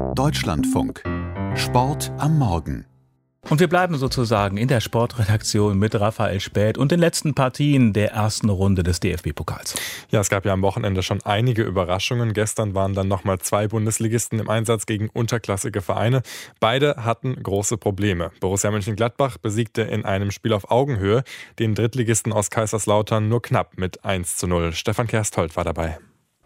Deutschlandfunk. Sport am Morgen. Und wir bleiben sozusagen in der Sportredaktion mit Raphael Späth und den letzten Partien der ersten Runde des DFB-Pokals. Ja, es gab ja am Wochenende schon einige Überraschungen. Gestern waren dann nochmal zwei Bundesligisten im Einsatz gegen unterklassige Vereine. Beide hatten große Probleme. Borussia Mönchengladbach besiegte in einem Spiel auf Augenhöhe den Drittligisten aus Kaiserslautern nur knapp mit 1 zu 0. Stefan Kersthold war dabei.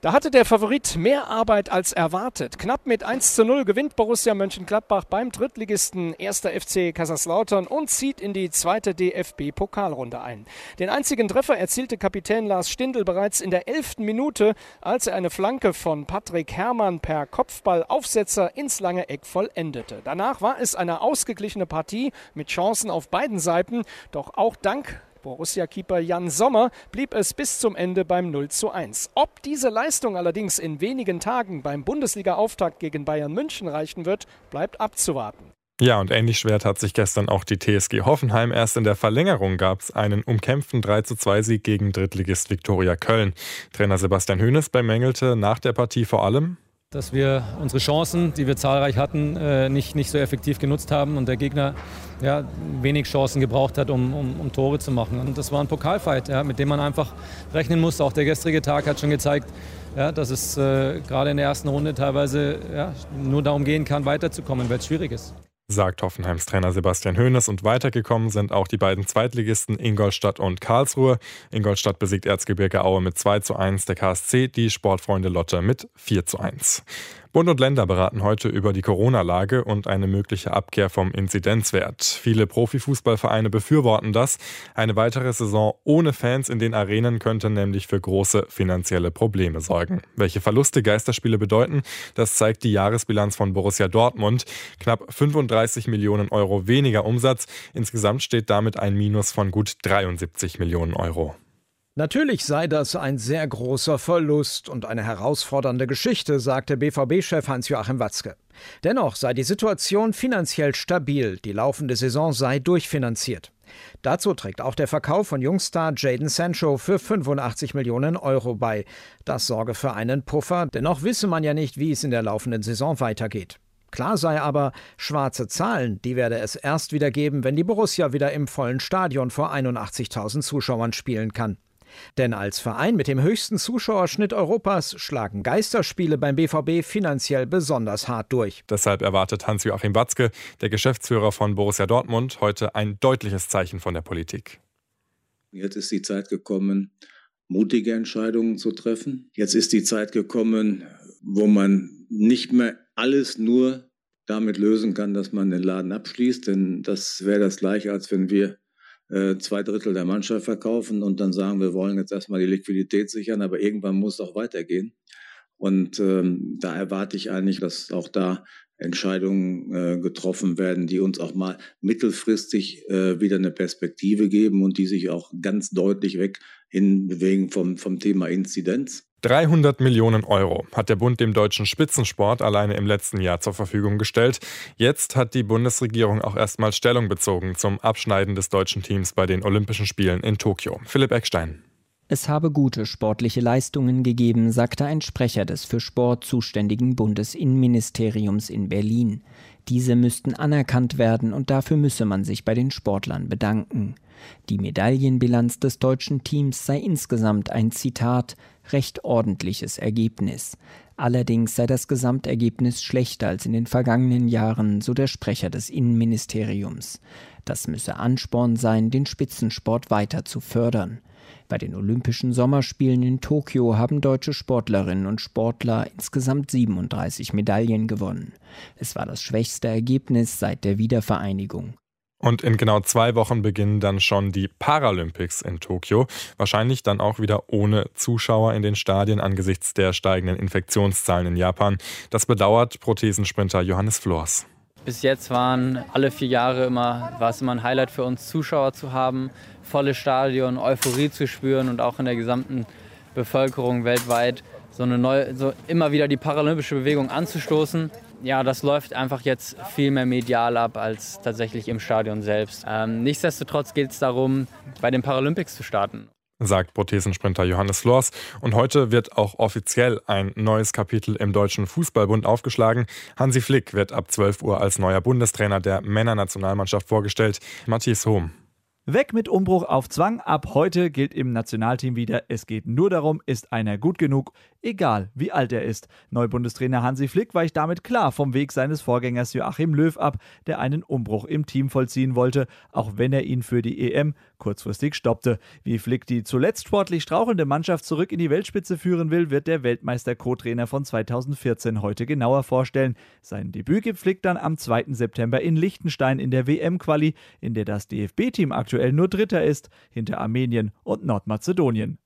Da hatte der Favorit mehr Arbeit als erwartet. Knapp mit 1 zu 0 gewinnt Borussia Mönchengladbach beim Drittligisten 1. FC Kaiserslautern und zieht in die zweite DFB-Pokalrunde ein. Den einzigen Treffer erzielte Kapitän Lars Stindl bereits in der elften Minute, als er eine Flanke von Patrick Herrmann per Kopfballaufsetzer ins lange Eck vollendete. Danach war es eine ausgeglichene Partie mit Chancen auf beiden Seiten, doch auch dank Borussia-Keeper Jan Sommer blieb es bis zum Ende beim 0 zu 1. Ob diese Leistung allerdings in wenigen Tagen beim Bundesliga-Auftakt gegen Bayern München reichen wird, bleibt abzuwarten. Ja, und ähnlich schwer hat sich gestern auch die TSG Hoffenheim. Erst in der Verlängerung gab es einen umkämpften 3 zu 2 Sieg gegen Drittligist Viktoria Köln. Trainer Sebastian Höhnes bemängelte nach der Partie vor allem, dass wir unsere Chancen, die wir zahlreich hatten, äh, nicht, nicht so effektiv genutzt haben und der Gegner ja, wenig Chancen gebraucht hat, um, um, um Tore zu machen. Und das war ein Pokalfight, ja, mit dem man einfach rechnen muss. Auch der gestrige Tag hat schon gezeigt, ja, dass es äh, gerade in der ersten Runde teilweise nur darum gehen kann, weiterzukommen, weil es schwierig ist sagt Hoffenheims Trainer Sebastian Hoeneß. Und weitergekommen sind auch die beiden Zweitligisten Ingolstadt und Karlsruhe. Ingolstadt besiegt Erzgebirge Aue mit 2 zu 1, der KSC die Sportfreunde Lotte mit 4 zu 1. Bund und Länder beraten heute über die Corona-Lage und eine mögliche Abkehr vom Inzidenzwert. Viele Profifußballvereine befürworten das. Eine weitere Saison ohne Fans in den Arenen könnte nämlich für große finanzielle Probleme sorgen. Welche Verluste Geisterspiele bedeuten, das zeigt die Jahresbilanz von Borussia Dortmund. Knapp 35 Millionen Euro weniger Umsatz. Insgesamt steht damit ein Minus von gut 73 Millionen Euro. Natürlich sei das ein sehr großer Verlust und eine herausfordernde Geschichte, sagte BVB-Chef Hans-Joachim Watzke. Dennoch sei die Situation finanziell stabil, die laufende Saison sei durchfinanziert. Dazu trägt auch der Verkauf von Jungstar Jaden Sancho für 85 Millionen Euro bei. Das sorge für einen Puffer, dennoch wisse man ja nicht, wie es in der laufenden Saison weitergeht. Klar sei aber, schwarze Zahlen, die werde es erst wieder geben, wenn die Borussia wieder im vollen Stadion vor 81.000 Zuschauern spielen kann. Denn als Verein mit dem höchsten Zuschauerschnitt Europas schlagen Geisterspiele beim BVB finanziell besonders hart durch. Deshalb erwartet Hans-Joachim Watzke, der Geschäftsführer von Borussia Dortmund, heute ein deutliches Zeichen von der Politik. Jetzt ist die Zeit gekommen, mutige Entscheidungen zu treffen. Jetzt ist die Zeit gekommen, wo man nicht mehr alles nur damit lösen kann, dass man den Laden abschließt, denn das wäre das gleiche, als wenn wir zwei Drittel der Mannschaft verkaufen und dann sagen, wir wollen jetzt erstmal die Liquidität sichern, aber irgendwann muss es auch weitergehen. Und ähm, da erwarte ich eigentlich, dass auch da Entscheidungen äh, getroffen werden, die uns auch mal mittelfristig äh, wieder eine Perspektive geben und die sich auch ganz deutlich weg hinbewegen vom, vom Thema Inzidenz. 300 Millionen Euro hat der Bund dem deutschen Spitzensport alleine im letzten Jahr zur Verfügung gestellt. Jetzt hat die Bundesregierung auch erstmal Stellung bezogen zum Abschneiden des deutschen Teams bei den Olympischen Spielen in Tokio. Philipp Eckstein. Es habe gute sportliche Leistungen gegeben, sagte ein Sprecher des für Sport zuständigen Bundesinnenministeriums in Berlin. Diese müssten anerkannt werden und dafür müsse man sich bei den Sportlern bedanken. Die Medaillenbilanz des deutschen Teams sei insgesamt ein Zitat recht ordentliches Ergebnis. Allerdings sei das Gesamtergebnis schlechter als in den vergangenen Jahren, so der Sprecher des Innenministeriums. Das müsse Ansporn sein, den Spitzensport weiter zu fördern. Bei den Olympischen Sommerspielen in Tokio haben deutsche Sportlerinnen und Sportler insgesamt 37 Medaillen gewonnen. Es war das schwächste Ergebnis seit der Wiedervereinigung. Und in genau zwei Wochen beginnen dann schon die Paralympics in Tokio. Wahrscheinlich dann auch wieder ohne Zuschauer in den Stadien angesichts der steigenden Infektionszahlen in Japan. Das bedauert Prothesensprinter Johannes Flors. Bis jetzt waren alle vier Jahre immer, war es immer ein Highlight für uns, Zuschauer zu haben, volle Stadion, Euphorie zu spüren und auch in der gesamten Bevölkerung weltweit so eine neue, so immer wieder die paralympische Bewegung anzustoßen ja, das läuft einfach jetzt viel mehr medial ab als tatsächlich im Stadion selbst. Ähm, nichtsdestotrotz geht es darum, bei den Paralympics zu starten. sagt Prothesensprinter Johannes Flors. Und heute wird auch offiziell ein neues Kapitel im Deutschen Fußballbund aufgeschlagen. Hansi Flick wird ab 12 Uhr als neuer Bundestrainer der Männernationalmannschaft vorgestellt. Matthias Hohm. Weg mit Umbruch auf Zwang. Ab heute gilt im Nationalteam wieder, es geht nur darum, ist einer gut genug, egal wie alt er ist. Neubundestrainer Hansi Flick weicht damit klar vom Weg seines Vorgängers Joachim Löw ab, der einen Umbruch im Team vollziehen wollte, auch wenn er ihn für die EM kurzfristig stoppte. Wie Flick die zuletzt sportlich strauchelnde Mannschaft zurück in die Weltspitze führen will, wird der Weltmeister-Co-Trainer von 2014 heute genauer vorstellen. Sein Debüt gibt Flick dann am 2. September in Liechtenstein in der WM-Quali, in der das DFB-Team aktuell nur Dritter ist, hinter Armenien und Nordmazedonien.